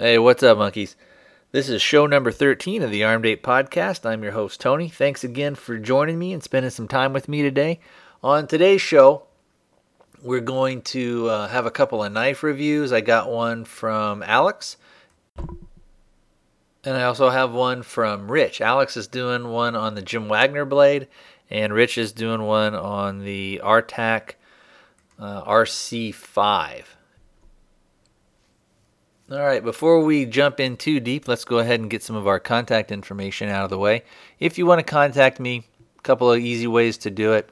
Hey, what's up, monkeys? This is show number 13 of the Armed Ape Podcast. I'm your host, Tony. Thanks again for joining me and spending some time with me today. On today's show, we're going to uh, have a couple of knife reviews. I got one from Alex, and I also have one from Rich. Alex is doing one on the Jim Wagner blade, and Rich is doing one on the Artac uh, RC5. All right, before we jump in too deep, let's go ahead and get some of our contact information out of the way. If you want to contact me, a couple of easy ways to do it.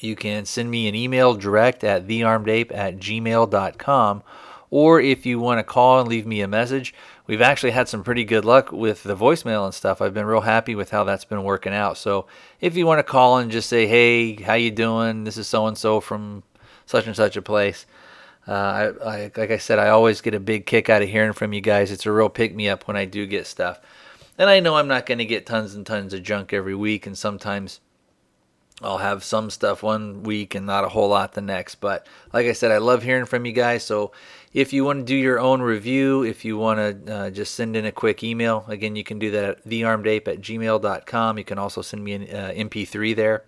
You can send me an email direct at thearmedape at gmail.com, or if you want to call and leave me a message, we've actually had some pretty good luck with the voicemail and stuff. I've been real happy with how that's been working out. So if you want to call and just say, hey, how you doing? This is so-and-so from such and such a place uh, I, I, like I said, I always get a big kick out of hearing from you guys. It's a real pick me up when I do get stuff. And I know I'm not going to get tons and tons of junk every week, and sometimes I'll have some stuff one week and not a whole lot the next. But like I said, I love hearing from you guys. So if you want to do your own review, if you want to uh, just send in a quick email, again, you can do that at thearmedape at gmail.com. You can also send me an uh, MP3 there.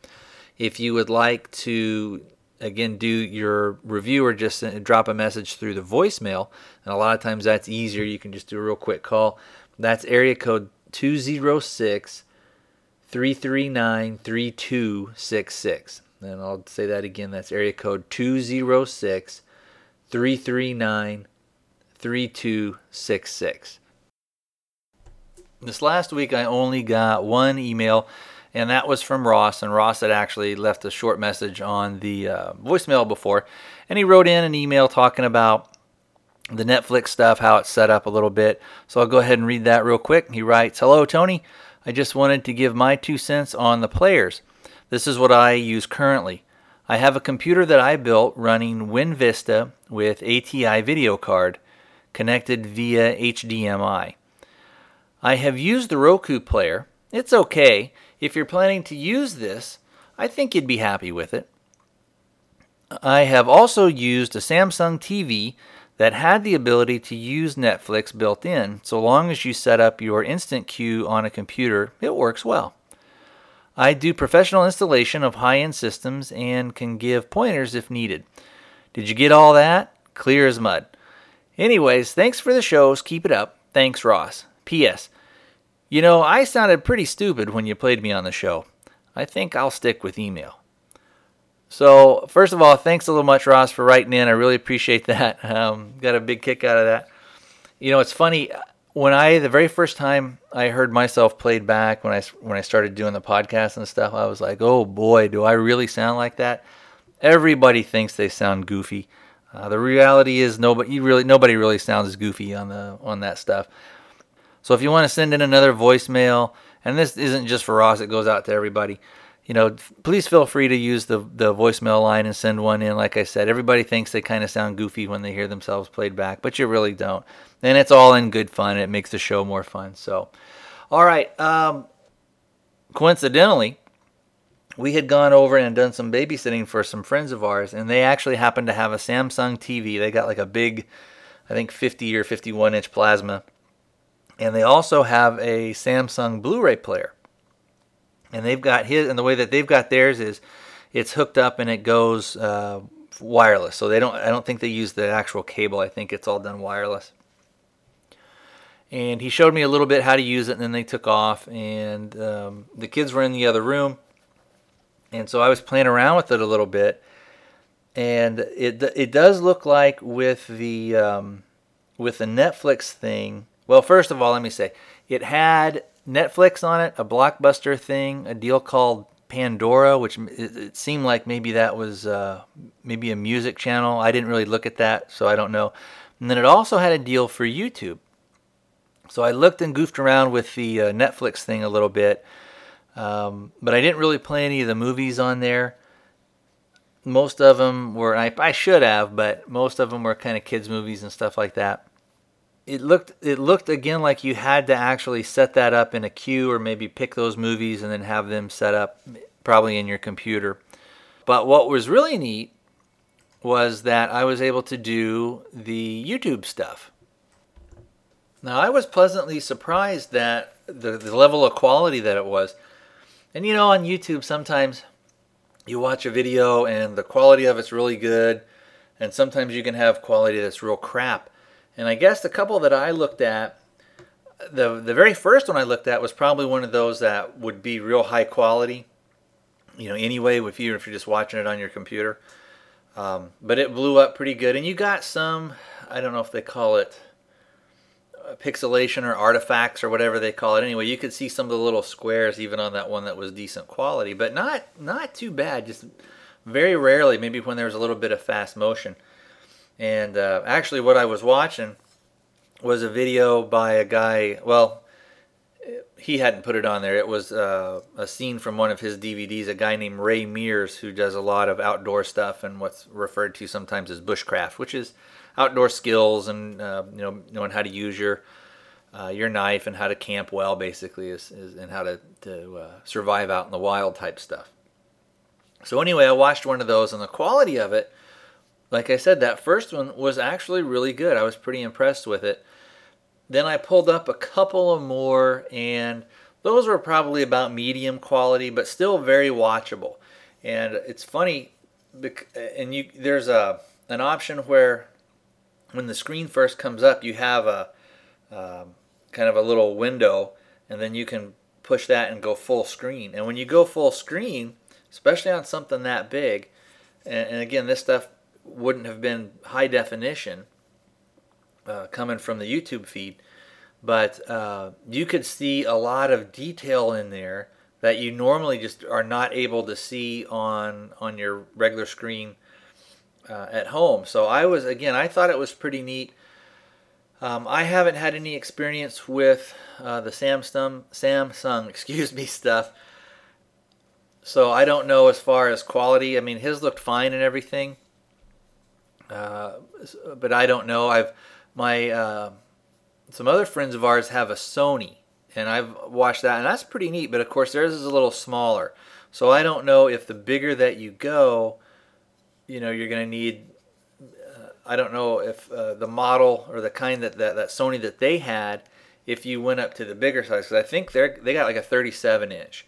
If you would like to again do your review or just drop a message through the voicemail. And a lot of times that's easier. You can just do a real quick call. That's area code 206 339 3266 and I'll say that again. That's area code 206 339 3266 this last week I only got one email and that was from Ross. And Ross had actually left a short message on the uh, voicemail before, and he wrote in an email talking about the Netflix stuff, how it's set up a little bit. So I'll go ahead and read that real quick. He writes, "Hello, Tony. I just wanted to give my two cents on the players. This is what I use currently." I have a computer that I built running WinVista with ATI video card connected via HDMI. I have used the Roku player. It's okay if you're planning to use this, I think you'd be happy with it. I have also used a Samsung TV that had the ability to use Netflix built in. So long as you set up your instant queue on a computer, it works well. I do professional installation of high end systems and can give pointers if needed. Did you get all that? Clear as mud. Anyways, thanks for the shows. Keep it up. Thanks, Ross. P.S. You know, I sounded pretty stupid when you played me on the show. I think I'll stick with email. So, first of all, thanks a little much, Ross, for writing in. I really appreciate that. Um, got a big kick out of that. You know, it's funny when I the very first time I heard myself played back when I when I started doing the podcast and stuff, I was like, "Oh boy, do I really sound like that?" Everybody thinks they sound goofy. Uh, the reality is nobody really nobody really sounds as goofy on the on that stuff. So if you want to send in another voicemail, and this isn't just for Ross, it goes out to everybody. You know, please feel free to use the the voicemail line and send one in. Like I said, everybody thinks they kind of sound goofy when they hear themselves played back, but you really don't. And it's all in good fun. It makes the show more fun. So, all right. Um, coincidentally, we had gone over and done some babysitting for some friends of ours, and they actually happened to have a Samsung TV. They got like a big, I think 50 or 51 inch plasma and they also have a Samsung Blu-ray player. And they've got his, and the way that they've got theirs is, it's hooked up and it goes uh, wireless. So they don't, I don't think they use the actual cable. I think it's all done wireless. And he showed me a little bit how to use it, and then they took off. And um, the kids were in the other room, and so I was playing around with it a little bit. And it it does look like with the um, with the Netflix thing well, first of all, let me say it had Netflix on it, a blockbuster thing, a deal called Pandora, which it, seemed like maybe that was uh, maybe a music channel. I didn't really look at that, so I don't know. And then it also had a deal for YouTube. So I looked and goofed around with the uh, Netflix thing a little bit, um, but I didn't really play any of the movies on there. Most of them were, I, I should have, but most of them were kind of kids' movies and stuff like that it looked it looked again like you had to actually set that up in a queue or maybe pick those movies and then have them set up probably in your computer. But what was really neat was that I was able to do the YouTube stuff. Now, I was pleasantly surprised that the, the level of quality that it was. And you know, on YouTube, sometimes you watch a video and the quality of it's really good, and sometimes you can have quality that's real crap. And I guess the couple that I looked at, the the very first one I looked at was probably one of those that would be real high quality. You know, anyway, if you if you're just watching it on your computer, um, but it blew up pretty good, and you got some. I don't know if they call it uh, pixelation or artifacts or whatever they call it. Anyway, you could see some of the little squares even on that one that was decent quality, but not not too bad. Just very rarely, maybe when there was a little bit of fast motion. And uh, actually, what I was watching was a video by a guy. Well, he hadn't put it on there. It was uh, a scene from one of his DVDs. A guy named Ray Mears who does a lot of outdoor stuff and what's referred to sometimes as bushcraft, which is outdoor skills and uh, you know knowing how to use your uh, your knife and how to camp well, basically, is, is and how to to uh, survive out in the wild type stuff. So anyway, I watched one of those, and the quality of it, like I said, that first one was actually really good. I was pretty impressed with it. Then I pulled up a couple of more, and those were probably about medium quality, but still very watchable. And it's funny, and you there's a an option where when the screen first comes up, you have a um, kind of a little window, and then you can push that and go full screen. And when you go full screen, especially on something that big, and, and again, this stuff wouldn't have been high definition uh, coming from the YouTube feed, but uh, you could see a lot of detail in there that you normally just are not able to see on on your regular screen uh, at home. So I was again, I thought it was pretty neat. Um, I haven't had any experience with uh, the Samsung Samsung excuse me stuff, so I don't know as far as quality. I mean, his looked fine and everything, uh, but I don't know. I've my uh, some other friends of ours have a Sony, and I've watched that, and that's pretty neat. But of course, theirs is a little smaller, so I don't know if the bigger that you go, you know you're going to need uh, I don't know if uh, the model or the kind that, that that Sony that they had if you went up to the bigger size because I think they're they got like a 37 inch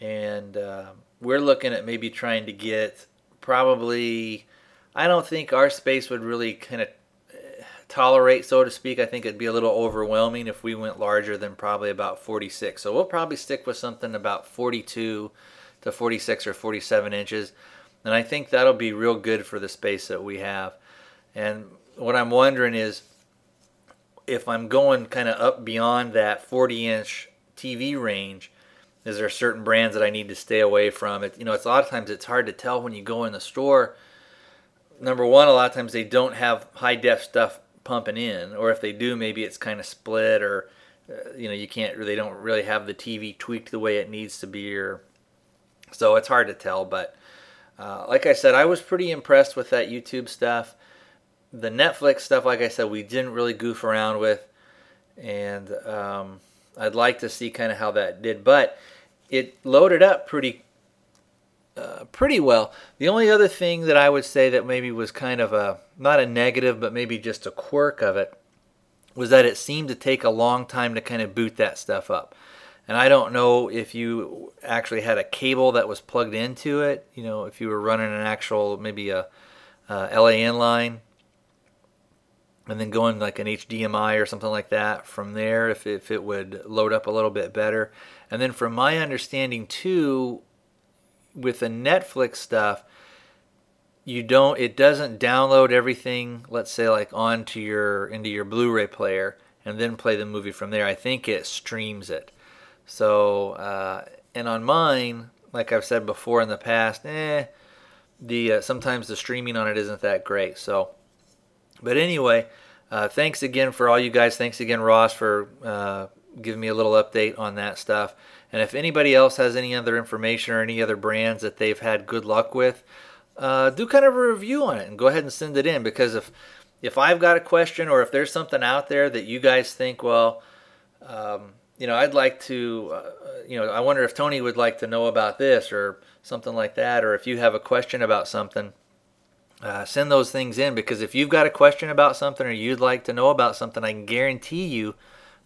and uh, we're looking at maybe trying to get probably I don't think our space would really kind of uh, tolerate so to speak I think it'd be a little overwhelming if we went larger than probably about 46 so we'll probably stick with something about 42 to 46 or 47 inches and I think that'll be real good for the space that we have. And what I'm wondering is if I'm going kind of up beyond that 40 inch TV range, is there certain brands that I need to stay away from? It, you know, it's a lot of times it's hard to tell when you go in the store. Number one, a lot of times they don't have high def stuff pumping in, or if they do, maybe it's kind of split, or uh, you know, you can't. They don't really have the TV tweaked the way it needs to be, or so it's hard to tell. But uh, like I said, I was pretty impressed with that YouTube stuff. The Netflix stuff, like I said, we didn't really goof around with, and um, I'd like to see kind of how that did. But it loaded up pretty, uh, pretty well. The only other thing that I would say that maybe was kind of a not a negative, but maybe just a quirk of it, was that it seemed to take a long time to kind of boot that stuff up and I don't know if you actually had a cable that was plugged into it. You know, if you were running an actual maybe a, a LAN line, and then going like an HDMI or something like that from there, if if it would load up a little bit better. And then from my understanding too, with the Netflix stuff, you don't it doesn't download everything. Let's say like onto your into your Blu-ray player and then play the movie from there. I think it streams it. So, uh, and on mine, like I've said before in the past, eh, the uh, sometimes the streaming on it isn't that great. So, but anyway, uh, thanks again for all you guys. Thanks again, Ross, for uh, giving me a little update on that stuff. And if anybody else has any other information or any other brands that they've had good luck with, uh, do kind of a review on it and go ahead and send it in. Because if if I've got a question or if there's something out there that you guys think, well, um, you know, I'd like to, uh, you know, I wonder if Tony would like to know about this or something like that, or if you have a question about something, uh, send those things in. Because if you've got a question about something or you'd like to know about something, I can guarantee you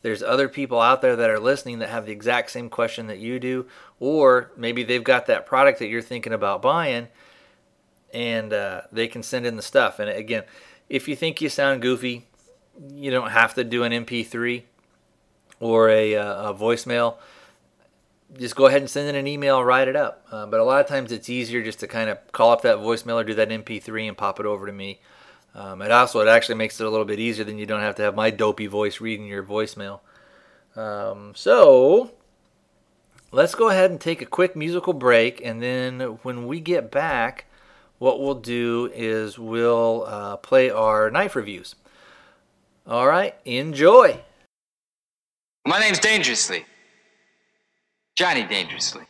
there's other people out there that are listening that have the exact same question that you do, or maybe they've got that product that you're thinking about buying and uh, they can send in the stuff. And again, if you think you sound goofy, you don't have to do an MP3 or a, uh, a voicemail. Just go ahead and send in an email, write it up. Uh, but a lot of times it's easier just to kind of call up that voicemail or do that MP3 and pop it over to me. Um, it also it actually makes it a little bit easier than you don't have to have my dopey voice reading your voicemail. Um, so let's go ahead and take a quick musical break, and then when we get back, what we'll do is we'll uh, play our knife reviews. All right, enjoy. My name's Dangerously. Johnny Dangerously.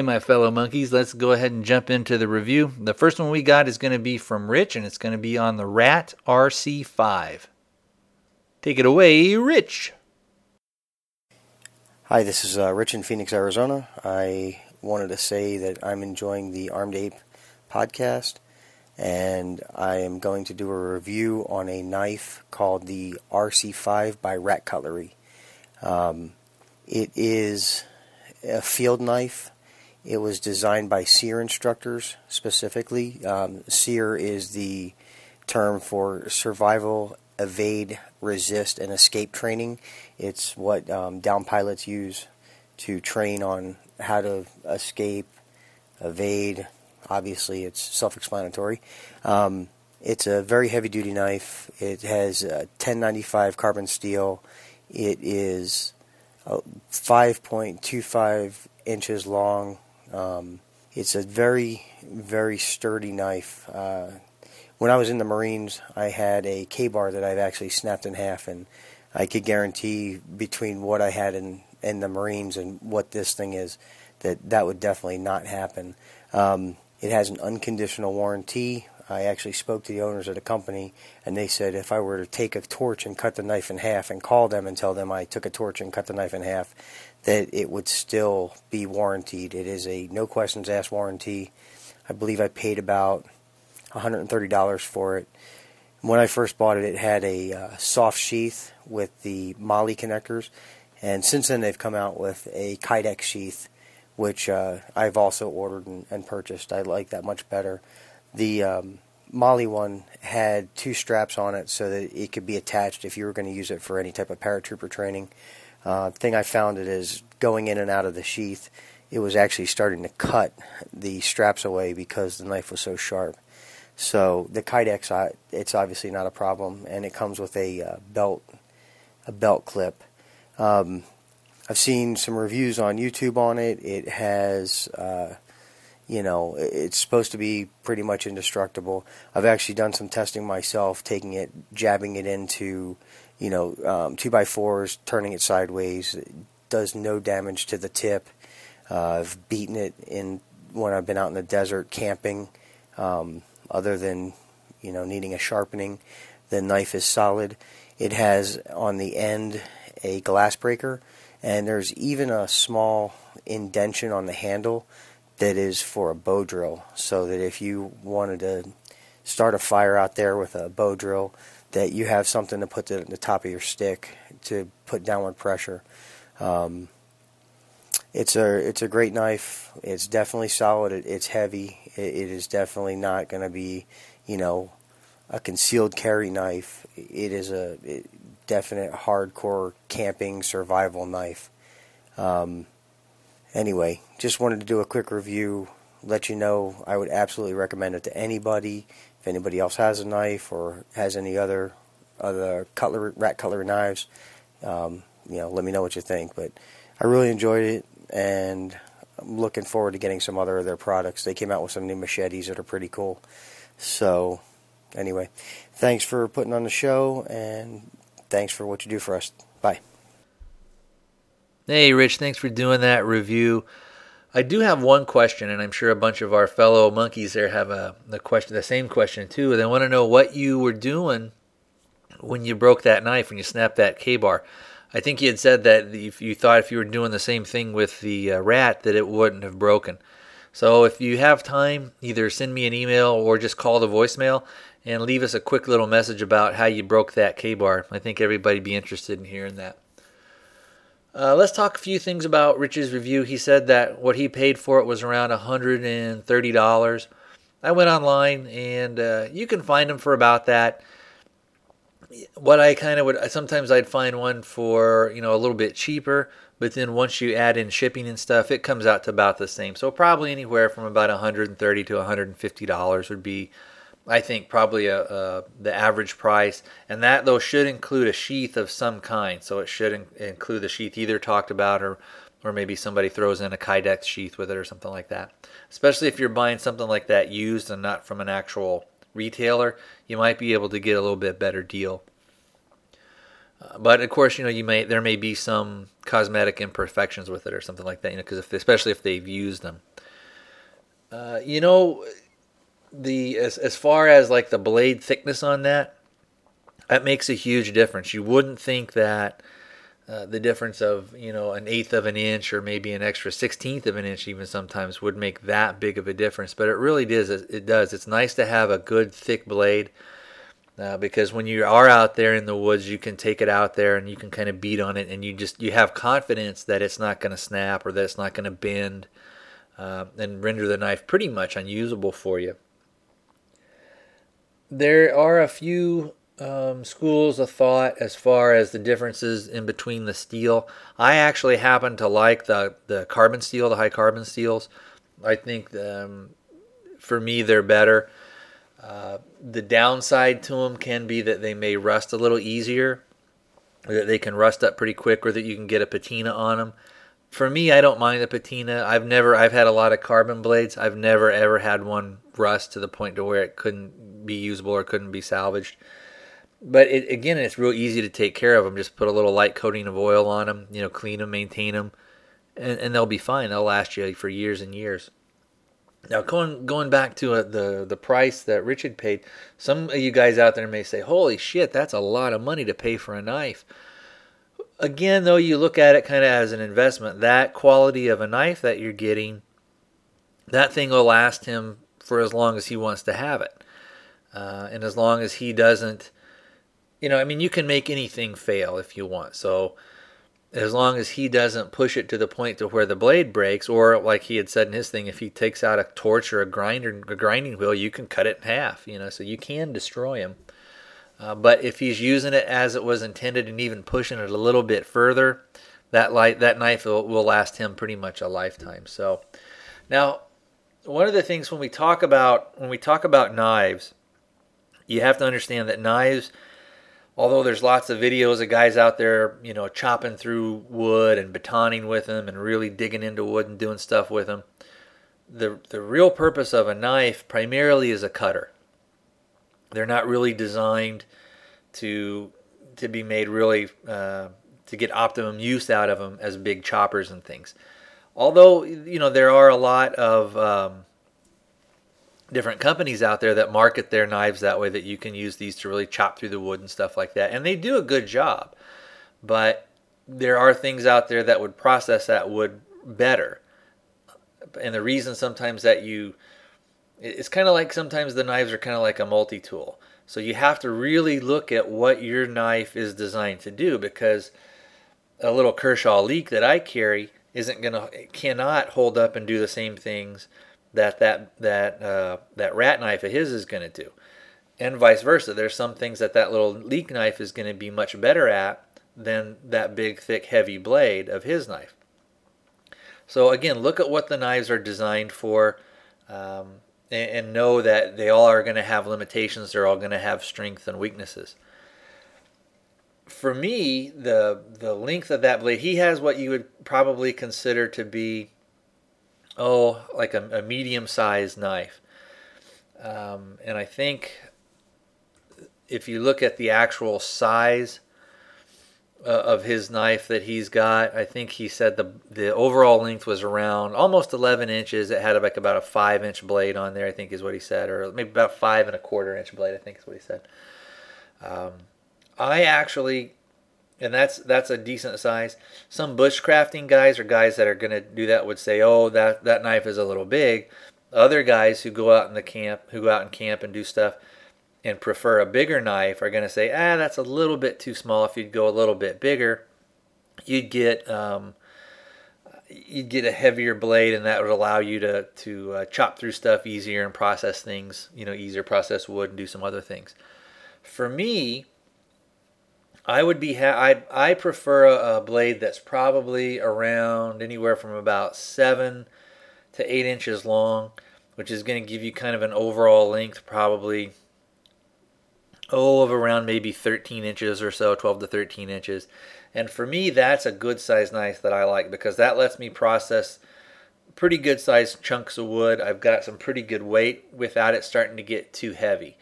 Okay, my fellow monkeys, let's go ahead and jump into the review. The first one we got is going to be from Rich, and it's going to be on the Rat RC5. Take it away, Rich. Hi, this is uh, Rich in Phoenix, Arizona. I wanted to say that I'm enjoying the Armed Ape podcast, and I am going to do a review on a knife called the RC5 by Rat Cutlery. Um, it is a field knife it was designed by SERE instructors specifically. Um, SERE is the term for survival, evade, resist, and escape training. It's what um, down pilots use to train on how to escape, evade. Obviously, it's self explanatory. Um, it's a very heavy duty knife. It has 1095 carbon steel. It is 5.25 inches long, um, it's a very, very sturdy knife. Uh, when I was in the Marines, I had a Ka-Bar that I've actually snapped in half, and I could guarantee between what I had in, in the Marines and what this thing is, that that would definitely not happen. Um, it has an unconditional warranty. I actually spoke to the owners of the company, and they said if I were to take a torch and cut the knife in half and call them and tell them I took a torch and cut the knife in half, that it would still be warranted. It is a no questions asked warranty. I believe I paid about $130 for it. When I first bought it, it had a uh, soft sheath with the MOLLE connectors, and since then they've come out with a Kydex sheath, which uh, I've also ordered and, and, purchased. I like that much better. The um, MOLLE one had two straps on it so that it could be attached if you were going to use it for any type of paratrooper training. Uh, thing I found it is going in and out of the sheath, it was actually starting to cut the straps away because the knife was so sharp. So the Kydex, it's obviously not a problem, and it comes with a uh, belt, a belt clip. Um, I've seen some reviews on YouTube on it. It has, uh, you know, it's supposed to be pretty much indestructible. I've actually done some testing myself, taking it, jabbing it into, you know, um, two by fours, turning it sideways. Does no damage to the tip. Uh, I've beaten it in when I've been out in the desert camping. Um, other than you know needing a sharpening. The knife is solid. It has on the end a glass breaker, and there's even a small indention on the handle that is for a bow drill, so that if you wanted to start a fire out there with a bow drill, that you have something to put the, the top of your stick to put downward pressure. Um, it's a it's a great knife. It's definitely solid. It, it's heavy. It, it is definitely not going to be, you know, a concealed carry knife. It is a it, definite hardcore camping survival knife. Um, anyway, just wanted to do a quick review. Let you know I would absolutely recommend it to anybody. If anybody else has a knife or has any other other cutlery, rat cutlery knives, um, you know, let me know what you think. But I really enjoyed it and I'm looking forward to getting some other of their products. They came out with some new machetes that are pretty cool. So, anyway, thanks for putting on the show, and thanks for what you do for us. Bye. Hey, Rich, thanks for doing that review. I do have one question, and I'm sure a bunch of our fellow monkeys there have a the question, the same question too. They want to know what you were doing when you broke that knife, when you snapped that Ka-Bar. I think you had said that if you thought if you were doing the same thing with the uh, rat, that it wouldn't have broken. So if you have time, either send me an email or just call the voicemail and leave us a quick little message about how you broke that Ka-Bar. I think everybody'd be interested in hearing that. Uh, let's talk a few things about Rich's review. He said that what he paid for it was around $130. I went online and uh, you can find them for about that what I kind of would sometimes I'd find one for you know a little bit cheaper, but then once you add in shipping and stuff, it comes out to about the same. So probably anywhere from about 130 to 150 dollars would be, I think, probably a, a, the average price. And that though should include a sheath of some kind. So it should in, include the sheath either talked about or or maybe somebody throws in a Kydex sheath with it or something like that. Especially if you're buying something like that used and not from an actual retailer, you might be able to get a little bit better deal. Uh, but of course, you know, you may there may be some cosmetic imperfections with it or something like that. You know, because especially if they've used them. Uh, you know, the as as far as like the blade thickness on that, that makes a huge difference. You wouldn't think that. Uh, the difference of you know an eighth of an inch or maybe an extra sixteenth of an inch even sometimes would make that big of a difference but it really does it does it's nice to have a good thick blade uh, because when you are out there in the woods you can take it out there and you can kind of beat on it and you just you have confidence that it's not going to snap or that it's not going to bend uh, and render the knife pretty much unusable for you there are a few um, schools of thought as far as the differences in between the steel. I actually happen to like the the carbon steel, the high carbon steels. I think um, for me they're better. Uh, the downside to them can be that they may rust a little easier, that they can rust up pretty quick, or that you can get a patina on them. For me, I don't mind the patina. I've never, I've had a lot of carbon blades. I've never ever had one rust to the point to where it couldn't be usable or couldn't be salvaged but it, again, it's real easy to take care of them. Just put a little light coating of oil on them, you know, clean them, maintain them, and, and they'll be fine. They'll last you for years and years. Now, going going back to uh, the the price that Richard paid, some of you guys out there may say, "Holy shit, that's a lot of money to pay for a knife." Again, though, you look at it kind of as an investment. That quality of a knife that you're getting, that thing will last him for as long as he wants to have it. uh, and as long as he doesn't, you know, I mean, you can make anything fail if you want. So as long as he doesn't push it to the point to where the blade breaks, or like he had said in his thing, if he takes out a torch or a grinder, a grinding wheel, you can cut it in half. You know, so you can destroy him. Uh, but if he's using it as it was intended and even pushing it a little bit further, that light that knife will, will last him pretty much a lifetime. So now, one of the things when we talk about when we talk about knives, you have to understand that knives although there's lots of videos of guys out there, you know, chopping through wood and batoning with them and really digging into wood and doing stuff with them, the the real purpose of a knife primarily is a cutter. They're not really designed to to be made really uh, to get optimum use out of them as big choppers and things. Although you know there are a lot of um, different companies out there that market their knives that way that you can use these to really chop through the wood and stuff like that. And they do a good job. But there are things out there that would process that wood better. And the reason sometimes that you it's kind of like sometimes the knives are kind of like a multi-tool. So you have to really look at what your knife is designed to do because a little Kershaw Leek that I carry isn't to cannot hold up and do the same things that that that uh, that rat knife of his is going to do, and vice versa. There's some things that that little leak knife is going to be much better at than that big, thick, heavy blade of his knife. So again, look at what the knives are designed for, um, and, know that they all are going to have limitations. They're all going to have strengths and weaknesses for me, the the length of that blade, he has what you would probably consider to be oh, like a, a medium sized knife. Um, and I think if you look at the actual size uh, of his knife that he's got, I think he said the the overall length was around almost 11 inches. It had like about a five inch blade on there, I think is what he said, or maybe about five and a quarter inch blade, I think is what he said. Um, I actually and that's that's a decent size. Some bushcrafting guys or guys that are to do that would say, "Oh, that that knife is a little big." Other guys who go out in the camp, who go out in camp and do stuff and prefer a bigger knife are going to say, "Ah, that's a little bit too small. If you'd go a little bit bigger, you'd get um, you'd get a heavier blade, and that would allow you to to uh, chop through stuff easier and process things, you know, easier process wood and do some other things." For me, I would be ha- I I prefer a, a, blade that's probably around anywhere from about seven to eight inches long, which is going to give you kind of an overall length probably oh of around maybe 13 inches or so, 12 to 13 inches. And for me, that's a good size knife that I like because that lets me process pretty good sized chunks of wood. I've got some pretty good weight without it starting to get too heavy.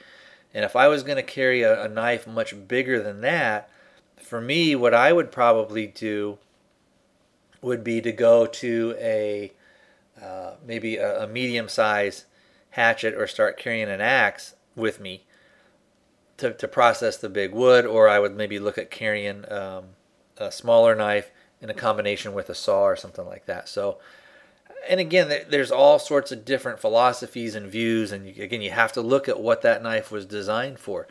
And if I was going to carry a, a knife much bigger than that, for me, what I would probably do would be to go to a uh, maybe a, a medium size hatchet or start carrying an axe with me to, to process the big wood, or I would maybe look at carrying um, a smaller knife in a combination with a saw or something like that. So, and again, there's all sorts of different philosophies and views, and again, you have to look at what that knife was designed for.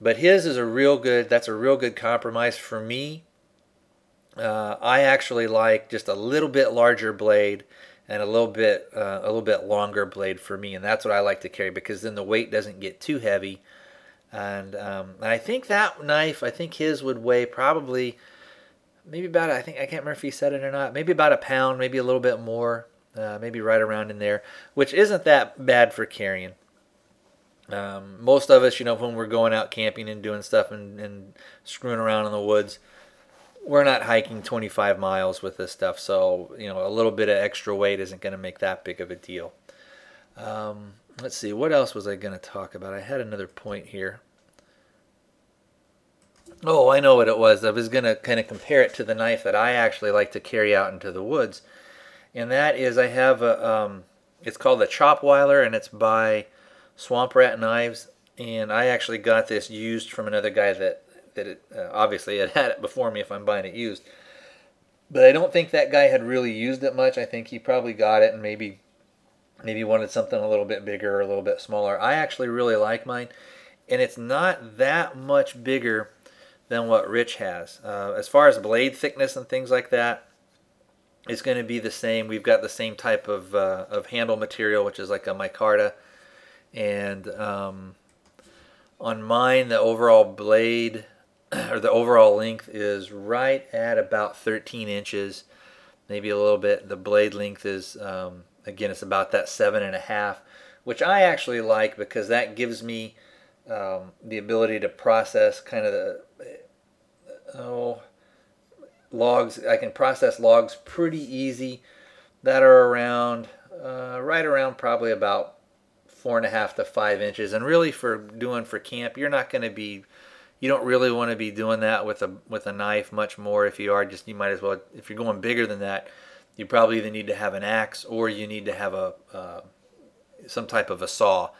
But his is a real good. That's a real good compromise for me. Uh, I actually like just a little bit larger blade and a little bit uh, a little bit longer blade for me, and that's what I like to carry because then the weight doesn't get too heavy. And, um, and I think that knife, I think his would weigh probably maybe about I think I can't remember if he said it or not. Maybe about a pound, maybe a little bit more, uh, maybe right around in there, which isn't that bad for carrying. Um, most of us, you know, when we're going out camping and doing stuff and, and screwing around in the woods, we're not hiking 25 miles with this stuff. So, you know, a little bit of extra weight isn't going to make that big of a deal. Um, let's see, what else was I going to talk about? I had another point here. Oh, I know what it was. I was going to kind of compare it to the knife that I actually like to carry out into the woods. And that is, I have a, um, it's called the Chopweiler, and it's by swamp rat knives, and I actually got this used from another guy that that it, uh, obviously had had it before me if I'm buying it used. But I don't think that guy had really used it much. I think he probably got it and maybe maybe you wanted something a little bit bigger or a little bit smaller. I actually really like mine, and it's not that much bigger than what Rich has. Uh, as far as blade thickness and things like that, it's going to be the same. We've got the same type of, uh, of handle material, which is like a micarta. And um, on mine, the overall blade or the overall length is right at about 13 inches, maybe a little bit. The blade length is, um, again, it's about that seven and a half, which I actually like because that gives me um, the ability to process kind of the oh logs. I can process logs pretty easy that are around uh, right around probably about four and a half to five inches. And really, for doing for camp, you're not going to be you don't really want to be doing that with a with a knife much more. If you are, just you might as well. If you're going bigger than that, you probably either need to have an axe or you need to have a uh, some type of a saw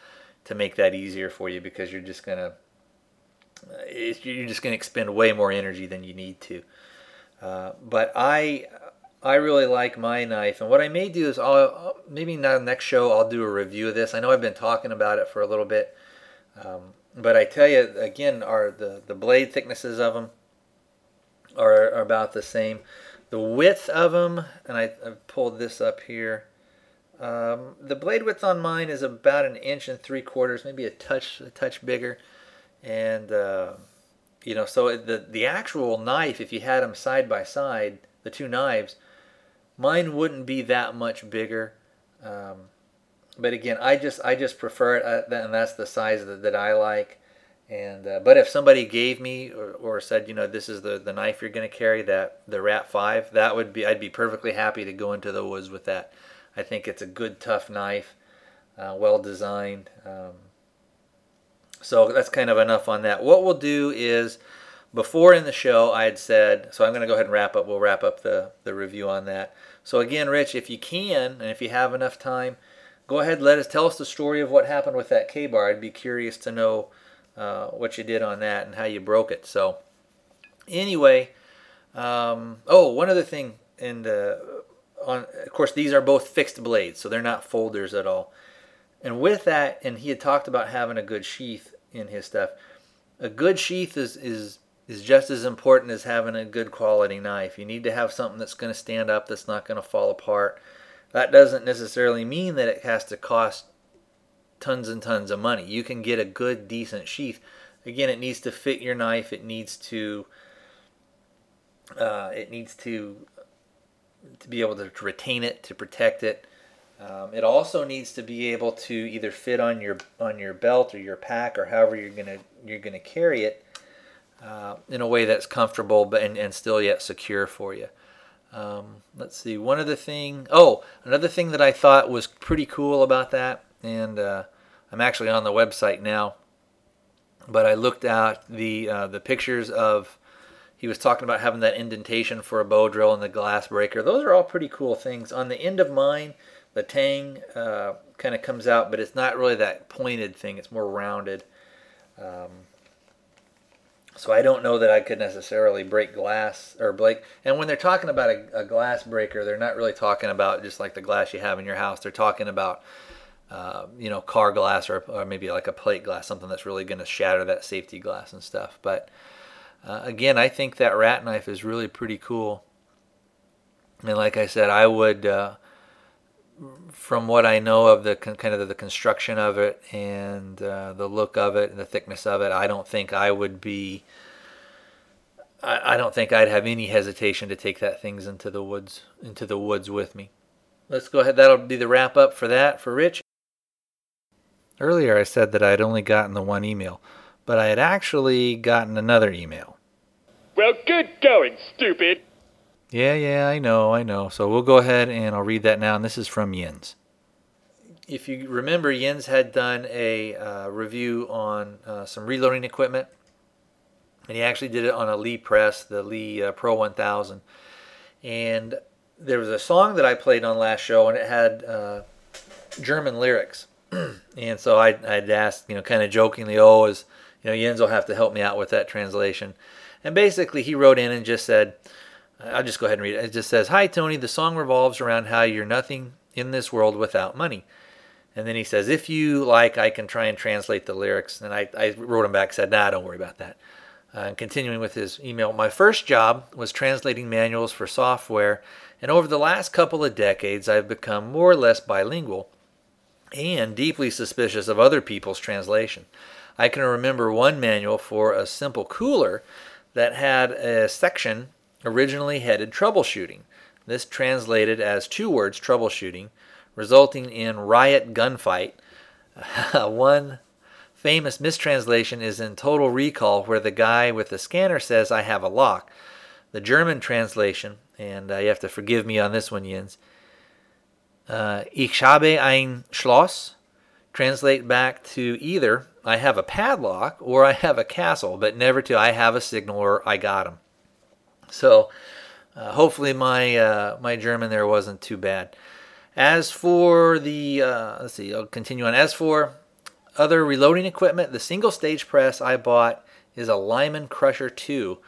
to make that easier for you because you're just gonna you're just gonna expend way more energy than you need to. Uh, but I I really like my knife, and what I may do is I'll maybe not next show I'll do a review of this. I know I've been talking about it for a little bit, um, but I tell you again, are the the blade thicknesses of them are, are about the same. The width of them, and I, I've pulled this up here. Um, the blade width on mine is about an inch and three quarters, maybe a touch a touch bigger, and uh, you know, so the the actual knife, if you had them side by side, the two knives, mine wouldn't be that much bigger. Um, but again, I just I just prefer it, uh, and that's the size that, that I like. And uh, but if somebody gave me or, or said, you know, this is the, the knife you're going to carry, that the Rat Five, that would be I'd be perfectly happy to go into the woods with that. I think it's a good, tough knife, uh, well designed. Um, so that's kind of enough on that. What we'll do is, before in the show, I had said, so I'm going to go ahead and wrap up. We'll wrap up the, the review on that. So again, Rich, if you can, and if you have enough time, go ahead, let us tell us the story of what happened with that Ka-Bar. I'd be curious to know uh, what you did on that and how you broke it. So anyway, um, oh, one other thing, and uh, on, of course, these are both fixed blades, so they're not folders at all. And with that, and he had talked about having a good sheath in his stuff. A good sheath is is is just as important as having a good quality knife. You need to have something that's going to stand up, that's not going to fall apart. That doesn't necessarily mean that it has to cost tons and tons of money. You can get a good, decent sheath. Again, it needs to fit your knife. It needs to uh, it needs to to be able to retain it, to protect it. Um, it also needs to be able to either fit on your on your belt or your pack or however you're gonna you're gonna carry it uh, in a way that's comfortable but and, and still yet secure for you. Um, let's see. One other thing. Oh, another thing that I thought was pretty cool about that, and uh, I'm actually on the website now. But I looked at the uh, the pictures of. He was talking about having that indentation for a bow drill and the glass breaker. Those are all pretty cool things. On the end of mine, the tang uh, kind of comes out, but it's not really that pointed thing. It's more rounded. Um, so I don't know that I could necessarily break glass or break. And when they're talking about a, a, glass breaker, they're not really talking about just like the glass you have in your house. They're talking about, uh, you know, car glass or, or maybe like a plate glass, something that's really going to shatter that safety glass and stuff. But uh, again, I think that rat knife is really pretty cool. And like I said, I would. Uh, from what I know of the kind of the construction of it and uh, the look of it and the thickness of it, I don't think I would be. I, I don't think I'd have any hesitation to take that things into the woods into the woods with me. Let's go ahead. That'll be the wrap up for that for Rich. Earlier, I said that I had only gotten the one email, but I had actually gotten another email. Well, good going, stupid. Yeah, yeah, I know, I know. So we'll go ahead and I'll read that now. And this is from Jens. If you remember, Jens had done a uh, review on uh, some reloading equipment, and he actually did it on a Lee press, the Lee uh, Pro 1000. And there was a song that I played on last show, and it had uh, German lyrics. and so I, I'd asked, you know, kind of jokingly, oh, is you know, Jens will have to help me out with that translation. And basically, he wrote in and just said, I'll just go ahead and read it. It just says, Hi, Tony. The song revolves around how you're nothing in this world without money. And then he says, if you like, I can try and translate the lyrics. And I, I wrote him back, said, nah, don't worry about that. Uh, and continuing with his email, my first job was translating manuals for software. And over the last couple of decades, I've become more or less bilingual and deeply suspicious of other people's translation. I can remember one manual for a simple cooler that had a section originally headed troubleshooting. This translated as two words troubleshooting, resulting in riot gunfight. one famous mistranslation is in Total Recall, where the guy with the scanner says, I have a lock. The German translation, and uh, you have to forgive me on this one, Jens, uh, ich habe ein Schloss, translate back to either I have a padlock or I have a castle, but never to I have a signal or I got him. So uh, hopefully my uh, my German there wasn't too bad. As for the uh, let's see, I'll continue on. As for other reloading equipment, the single stage press I bought is a Lyman Crusher 2,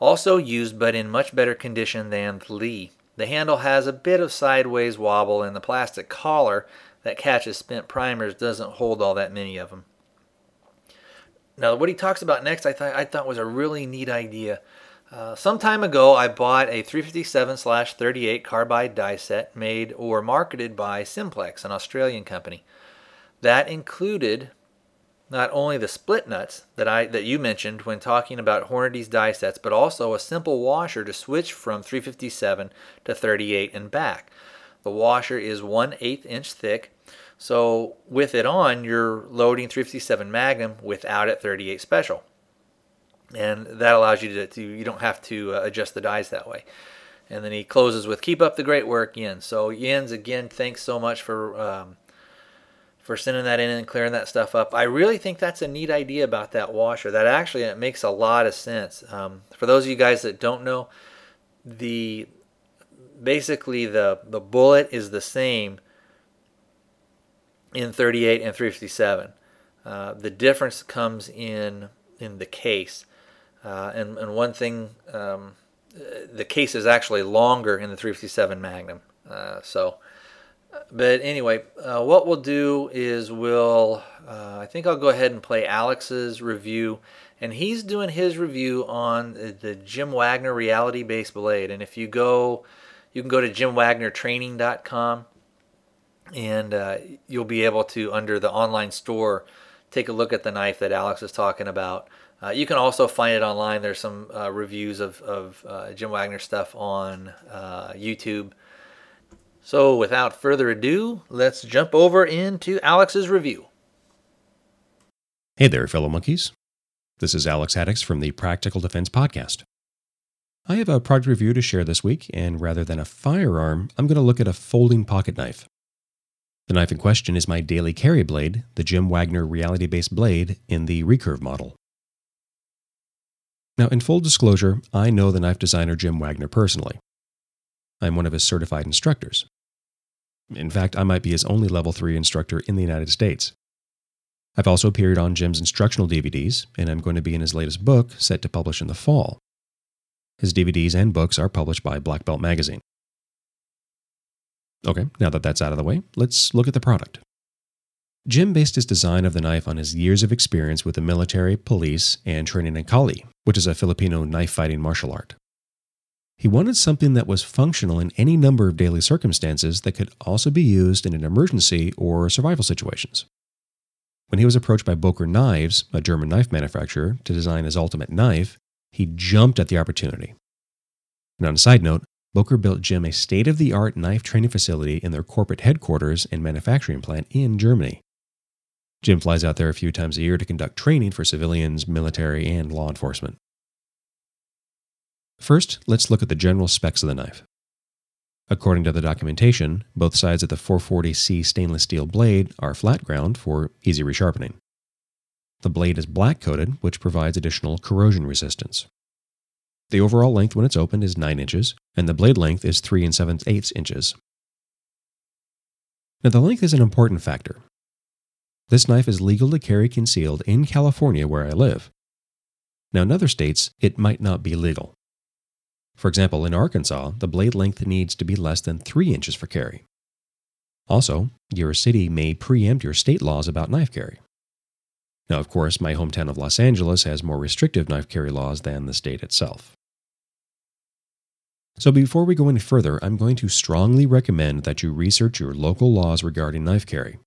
also used but in much better condition than the Lee. The handle has a bit of sideways wobble, and the plastic collar that catches spent primers doesn't hold all that many of them. Now, what he talks about next, I thought I thought was a really neat idea. Uh, some time ago, I bought a 357/38 carbide die set made or marketed by Simplex, an Australian company. That included not only the split nuts that I that you mentioned when talking about Hornady's die sets, but also a simple washer to switch from 357 to 38 and back. The washer is 1 8 inch thick so with it on, you're loading 357 Magnum without it 38 Special. And that allows you to, to you don't have to uh, adjust the dies that way. And then he closes with "Keep up the great work, Jens." So Jens, again, thanks so much for um, for sending that in and clearing that stuff up. I really think that's a neat idea about that washer. That actually it makes a lot of sense. Um, for those of you guys that don't know, the basically the the bullet is the same in 38 and 357. Uh, the difference comes in in the case, uh, and and one thing, um, the case is actually longer in the 357 Magnum. Uh, so, but anyway, uh, what we'll do is we'll, uh, I think I'll go ahead and play Alex's review, and he's doing his review on the Jim Wagner reality based blade. And if you go, you can go to jimwagnertraining.com and uh, you'll be able to under the online store take a look at the knife that Alex is talking about. Uh, you can also find it online. There's some uh, reviews of, of uh, Jim Wagner stuff on YouTube. So, without further ado, let's jump over into Alex's review. Hey there, fellow monkeys. This is Alex Haddox from the Practical Defense Podcast. I have a product review to share this week, and rather than a firearm, I'm going to look at a folding pocket knife. The knife in question is my daily carry blade, the Jim Wagner reality based blade in the recurve model. Now, in full disclosure, I know the knife designer Jim Wagner personally. I'm one of his certified instructors. In fact, I might be his only level 3 instructor in the United States. I've also appeared on Jim's instructional DVDs, and I'm going to be in his latest book, set to publish in the fall. His DVDs and books are published by Black Belt Magazine. Okay, now that that's out of the way, let's look at the product. Jim based his design of the knife on his years of experience with the military, police, and training in Kali, which is a Filipino knife fighting martial art. He wanted something that was functional in any number of daily circumstances that could also be used in an emergency or survival situations. When he was approached by Boker Knives, a German knife manufacturer, to design his ultimate knife, he jumped at the opportunity. And on a side note, Boker built Jim a state of the art knife training facility in their corporate headquarters and manufacturing plant in Germany. Jim flies out there a few times a year to conduct training for civilians, military, and law enforcement. First, let's look at the general specs of the knife. According to the documentation, both sides of the 440C stainless steel blade are flat ground for easy resharpening. The blade is black coated, which provides additional corrosion resistance. The overall length when it's opened is 9 inches, and the blade length is 3 and 7 eighths inches. Now, the length is an important factor. This knife is legal to carry concealed in California, where I live. Now, in other states, it might not be legal. For example, in Arkansas, the blade length needs to be less than 3 inches for carry. Also, your city may preempt your state laws about knife carry. Now, of course, my hometown of Los Angeles has more restrictive knife carry laws than the state itself. So, before we go any further, I'm going to strongly recommend that you research your local laws regarding knife carry.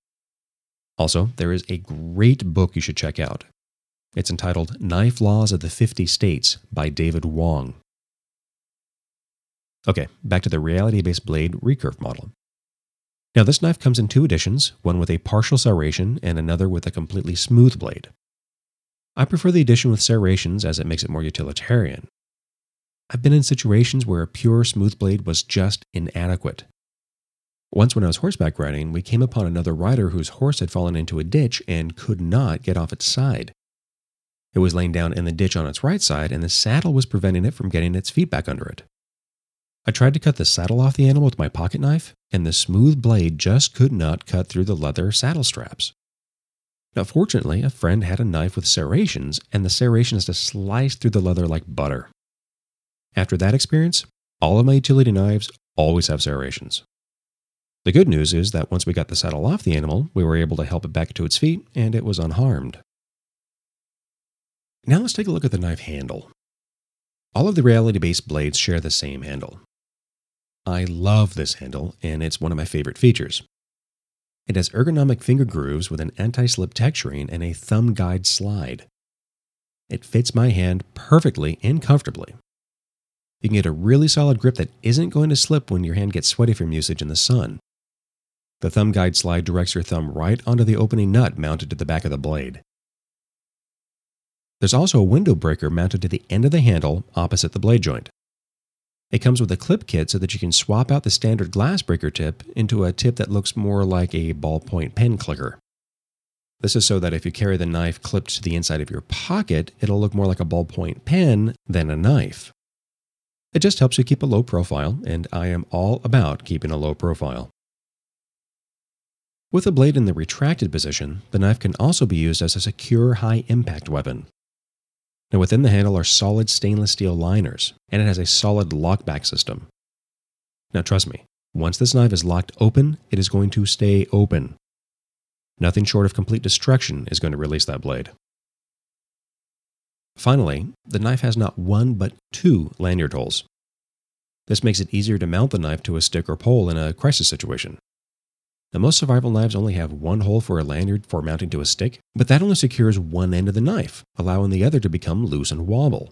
Also, there is a great book you should check out. It's entitled Knife Laws of the 50 States by David Wong. Okay, back to the reality based blade recurve model. Now, this knife comes in two editions, one with a partial serration and another with a completely smooth blade. I prefer the edition with serrations as it makes it more utilitarian. I've been in situations where a pure smooth blade was just inadequate. Once, when I was horseback riding, we came upon another rider whose horse had fallen into a ditch and could not get off its side. It was laying down in the ditch on its right side, and the saddle was preventing it from getting its feet back under it. I tried to cut the saddle off the animal with my pocket knife, and the smooth blade just could not cut through the leather saddle straps. Now, fortunately, a friend had a knife with serrations, and the serrations just sliced through the leather like butter. After that experience, all of my utility knives always have serrations. The good news is that once we got the saddle off the animal, we were able to help it back to its feet, and it was unharmed. Now let's take a look at the knife handle. All of the reality based blades share the same handle. I love this handle, and it's one of my favorite features. It has ergonomic finger grooves with an anti slip texturing and a thumb guide slide. It fits my hand perfectly and comfortably. You can get a really solid grip that isn't going to slip when your hand gets sweaty from usage in the sun. The thumb guide slide directs your thumb right onto the opening nut mounted to the back of the blade. There's also a window breaker mounted to the end of the handle opposite the blade joint. It comes with a clip kit so that you can swap out the standard glass breaker tip into a tip that looks more like a ballpoint pen clicker. This is so that if you carry the knife clipped to the inside of your pocket, it'll look more like a ballpoint pen than a knife. It just helps you keep a low profile, and I am all about keeping a low profile. With the blade in the retracted position, the knife can also be used as a secure high impact weapon. Now, within the handle are solid stainless steel liners, and it has a solid lockback system. Now, trust me, once this knife is locked open, it is going to stay open. Nothing short of complete destruction is going to release that blade. Finally, the knife has not one but two lanyard holes. This makes it easier to mount the knife to a stick or pole in a crisis situation. Now, most survival knives only have one hole for a lanyard for mounting to a stick, but that only secures one end of the knife, allowing the other to become loose and wobble.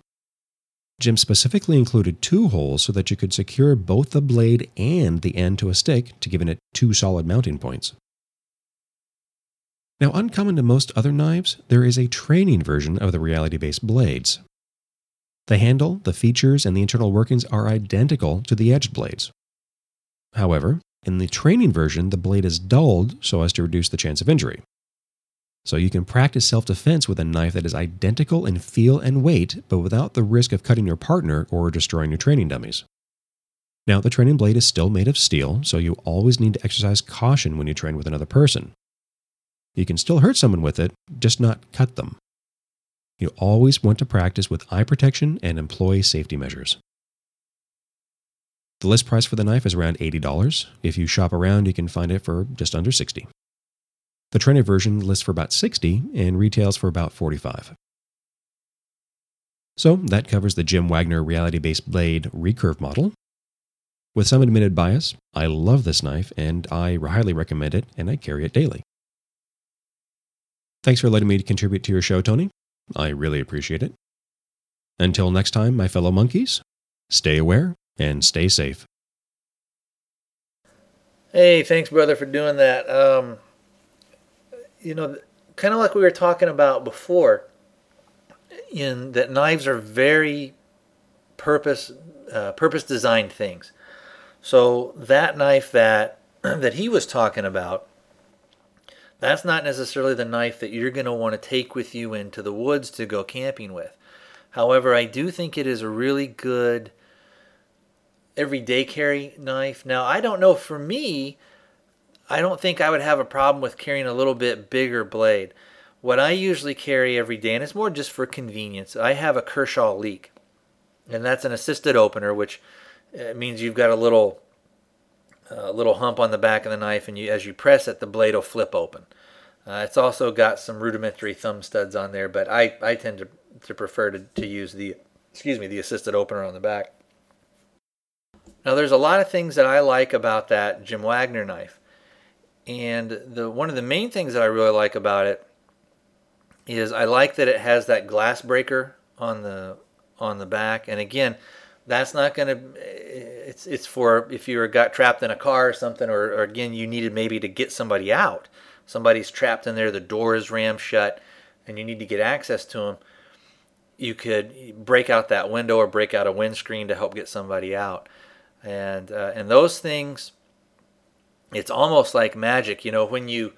Jim specifically included two holes so that you could secure both the blade and the end to a stick to give it two solid mounting points. Now, uncommon to most other knives, there is a training version of the reality based blades. The handle, the features, and the internal workings are identical to the edged blades. However, in the training version, the blade is dulled so as to reduce the chance of injury. So you can practice self defense with a knife that is identical in feel and weight, but without the risk of cutting your partner or destroying your training dummies. Now, the training blade is still made of steel, so you always need to exercise caution when you train with another person. You can still hurt someone with it, just not cut them. You always want to practice with eye protection and employee safety measures. The list price for the knife is around $80. If you shop around, you can find it for just under 60. The training version lists for about 60 and retails for about 45. So that covers the Jim Wagner reality-based blade recurve model. With some admitted bias, I love this knife and I highly recommend it and I carry it daily. Thanks for letting me contribute to your show, Tony. I really appreciate it. Until next time, my fellow monkeys, stay aware and stay safe. Hey, thanks, brother, for doing that. Um, you know, kind of like we were talking about before, in that knives are very purpose uh, purpose designed things. So that knife that that he was talking about, that's not necessarily the knife that you're going to want to take with you into the woods to go camping with. However, I do think it is a really good everyday carry knife. Now, I don't know for me, I don't think I would have a problem with carrying a little bit bigger blade. What I usually carry every day, and it's more just for convenience, I have a Kershaw Leek, and that's an assisted opener, which uh, means you've got a little a little hump on the back of the knife, and you, as you press it, the blade will flip open. Uh, it's also got some rudimentary thumb studs on there, but I, I tend to, to prefer to, to use the excuse me the assisted opener on the back. Now there's a lot of things that I like about that Jim Wagner knife, and the one of the main things that I really like about it is I like that it has that glass breaker on the on the back, and again, that's not going to it's it's for if you got trapped in a car or something, or, or again you needed maybe to get somebody out. Somebody's trapped in there, the door is rammed shut, and you need to get access to them, you could break out that window or break out a windscreen to help get somebody out. And uh, and those things, it's almost like magic. You know, when you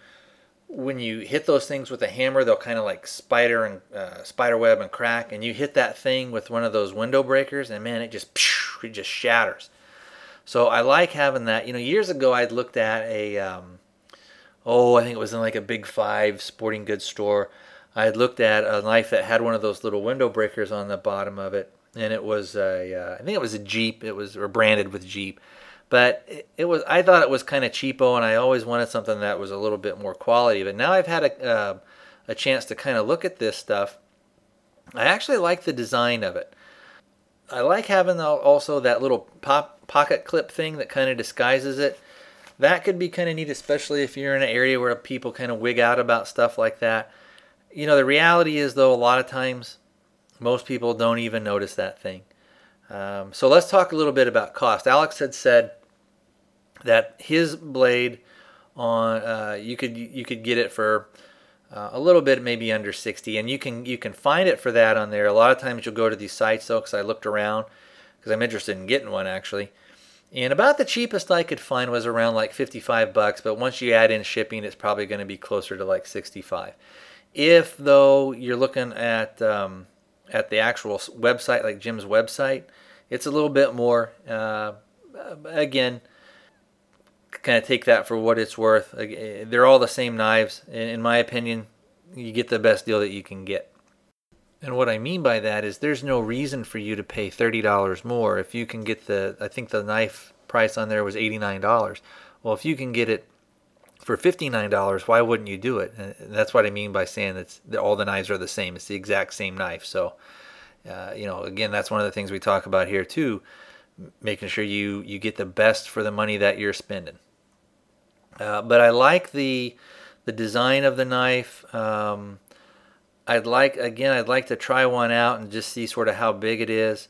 when you hit those things with a hammer, they'll kind of like spider and uh, spider web and crack. And you hit that thing with one of those window breakers, and man, it just it just shatters. So I like having that. You know, years ago I'd looked at a um, oh, I think it was in like a big five sporting goods store. I had looked at a knife that had one of those little window breakers on the bottom of it, and it was a, uh, I think it was a Jeep. It was or branded with Jeep, but it, it was. I thought it was kind of cheapo, and I always wanted something that was a little bit more quality. But now I've had a uh, a chance to kind of look at this stuff. I actually like the design of it. I like having also that little pop pocket clip thing that kind of disguises it that could be kind of neat, especially if you're in an area where people kind of wig out about stuff like that. You know, the reality is, though, a lot of times most people don't even notice that thing. Um, so let's talk a little bit about cost. Alex had said that his blade on uh, you could you could get it for uh, a little bit maybe under 60 and you can you can find it for that on there a lot of times you'll go to these sites though because i looked around because i'm interested in getting one actually and about the cheapest I could find was around like 55 bucks, but once you add in shipping, it's probably going to be closer to like 65. If though you're looking at um, at the actual website, like Jim's website, it's a little bit more. Uh, again, kind of take that for what it's worth. They're all the same knives. In my opinion, you get the best deal that you can get. And what I mean by that is there's no reason for you to pay $30 more if you can get the, I think the knife price on there was $89. Well, if you can get it for $59, why wouldn't you do it? And that's what I mean by saying that all the knives are the same. It's the exact same knife. So, uh, you know, again, that's one of the things we talk about here too, making sure you, you get the best for the money that you're spending. Uh, but I like the, the design of the knife. Um, I'd like again I'd like to try one out and just see sort of how big it is.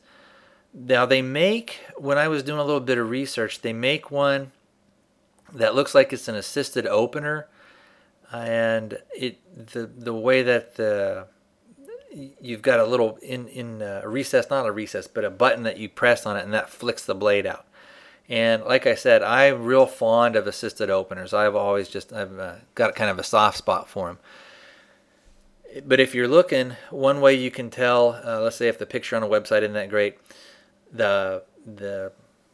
Now they make when I was doing a little bit of research, they make one that looks like it's an assisted opener and it the the way that the you've got a little in in a recess not a recess but a button that you press on it and that flicks the blade out. And like i said i'm real fond of assisted openers. I've always just i've uh, got kind of a soft spot for them but if you're looking, one way you can tell, uh, let's say if the picture on a website isn't that great, the the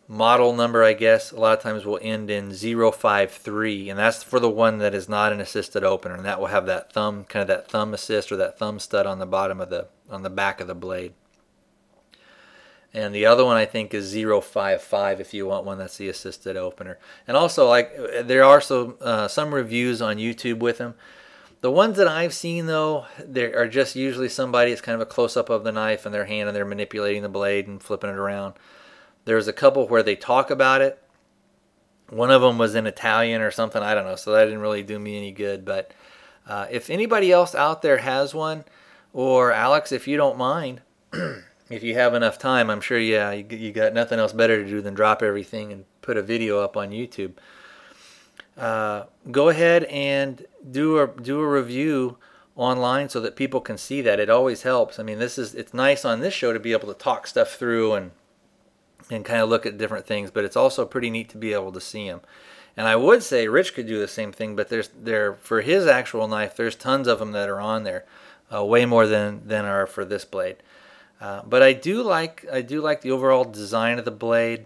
model number, I guess, a lot of times will end in 053, and that's for the one that is not an assisted opener, and that will have that thumb, kind of that thumb assist or that thumb stud on the bottom of the on the back of the blade. And the other one I think is 055 if you want one that's the assisted opener. And also, like there are some uh, some reviews on YouTube with them the ones that I've seen though, they are just usually somebody. It's kind of a close up of the knife and their hand, and they're manipulating the blade and flipping it around. There's a couple where they talk about it. One of them was in Italian or something. I don't know, so that didn't really do me any good. But uh, if anybody else out there has one, or Alex, if you don't mind, if you have enough time, I'm sure yeah, you, you got nothing else better to do than drop everything and put a video up on YouTube. Uh, go ahead and do a do a review online so that people can see that. It always helps. I mean, this is it's nice on this show to be able to talk stuff through and and kind of look at different things, but it's also pretty neat to be able to see them. And I would say Rich could do the same thing, but there's there for his actual knife, there's tons of them that are on there, uh, way more than than are for this blade. Uh, but I do like I do like the overall design of the blade.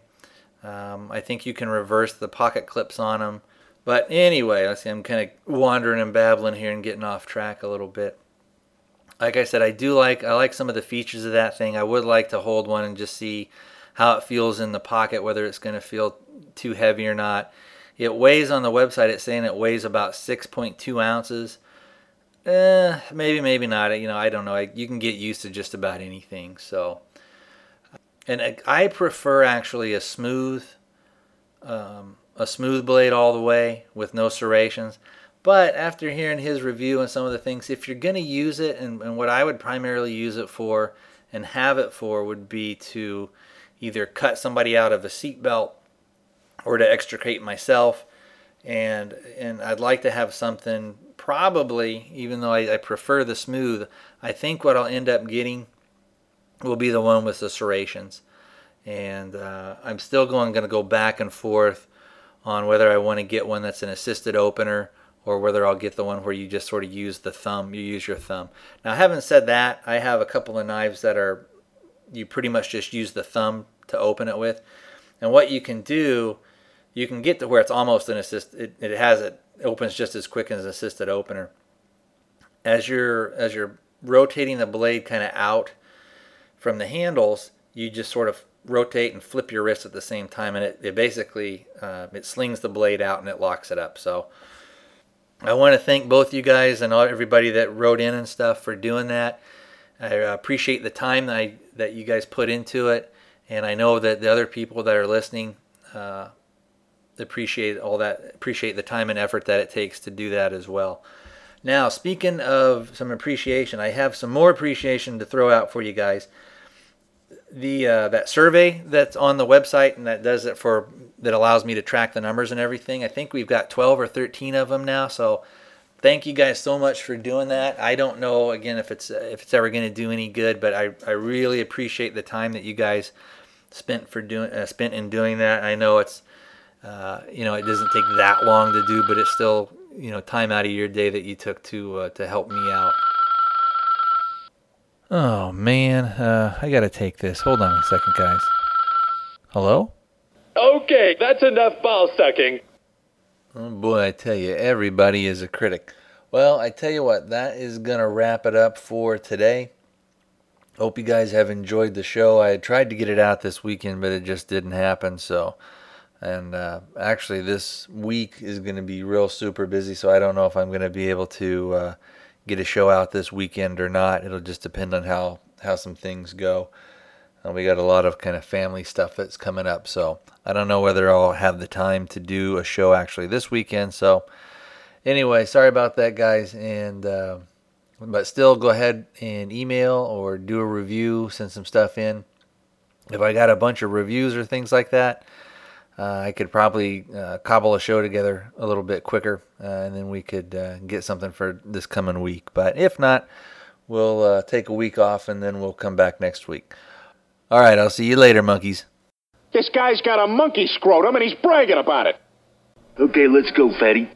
Um, I think you can reverse the pocket clips on them. But anyway, I see I'm kind of wandering and babbling here and getting off track a little bit. Like I said, I do like I like some of the features of that thing. I would like to hold one and just see how it feels in the pocket, whether it's going to feel too heavy or not. It weighs on the website. It's saying it weighs about 6.2 ounces. Eh, maybe, maybe not. You know, I don't know. I, you can get used to just about anything. So, and I, prefer actually a smooth, um, a smooth blade all the way with no serrations. But after hearing his review and some of the things, if you're going to use it, and, and what I would primarily use it for and have it for would be to either cut somebody out of a seatbelt or to extricate myself. And and I'd like to have something probably, even though I, I prefer the smooth, I think what I'll end up getting will be the one with the serrations. And uh, I'm still going going to go back and forth on whether I want to get one that's an assisted opener or whether I'll get the one where you just sort of use the thumb, you use your thumb. Now, having said that, I have a couple of knives that are you pretty much just use the thumb to open it with. And what you can do, you can get to where it's almost an assist. It, it has it opens just as quick as an assisted opener. As you're as you're rotating the blade kind of out from the handles, you just sort of rotate and flip your wrist at the same time, and it, it basically uh, it slings the blade out and it locks it up. So I want to thank both you guys and all, everybody that wrote in and stuff for doing that. I appreciate the time that I, that you guys put into it, and I know that the other people that are listening uh, appreciate all that, appreciate the time and effort that it takes to do that as well. Now, speaking of some appreciation, I have some more appreciation to throw out for you guys. The uh, that survey that's on the website and that does it for that allows me to track the numbers and everything. I think we've got 12 or 13 of them now. So thank you guys so much for doing that. I don't know again if it's if it's ever going to do any good, but I I really appreciate the time that you guys spent for doing uh, spent in doing that. I know it's uh, you know it doesn't take that long to do, but it's still you know time out of your day that you took to uh, to help me out. Oh man, uh, I gotta take this. Hold on a second, guys. Hello? Okay, that's enough ball sucking. Oh boy, I tell you, everybody is a critic. Well, I tell you what, that is gonna wrap it up for today. Hope you guys have enjoyed the show. I had tried to get it out this weekend, but it just didn't happen. So, and uh, actually, this week is going to be real super busy. So I don't know if I'm going to be able to uh, get a show out this weekend or not. It'll just depend on how how some things go. And we got a lot of kind of family stuff that's coming up. So I don't know whether I'll have the time to do a show actually this weekend. So anyway, sorry about that, guys. And uh, but still, go ahead and email or do a review, send some stuff in. If I got a bunch of reviews or things like that, uh, I could probably uh, cobble a show together a little bit quicker, uh, and then we could uh, get something for this coming week. But if not, we'll uh, take a week off and then we'll come back next week. All right, I'll see you later, monkeys. This guy's got a monkey scrotum and he's bragging about it. Okay, let's go, fatty.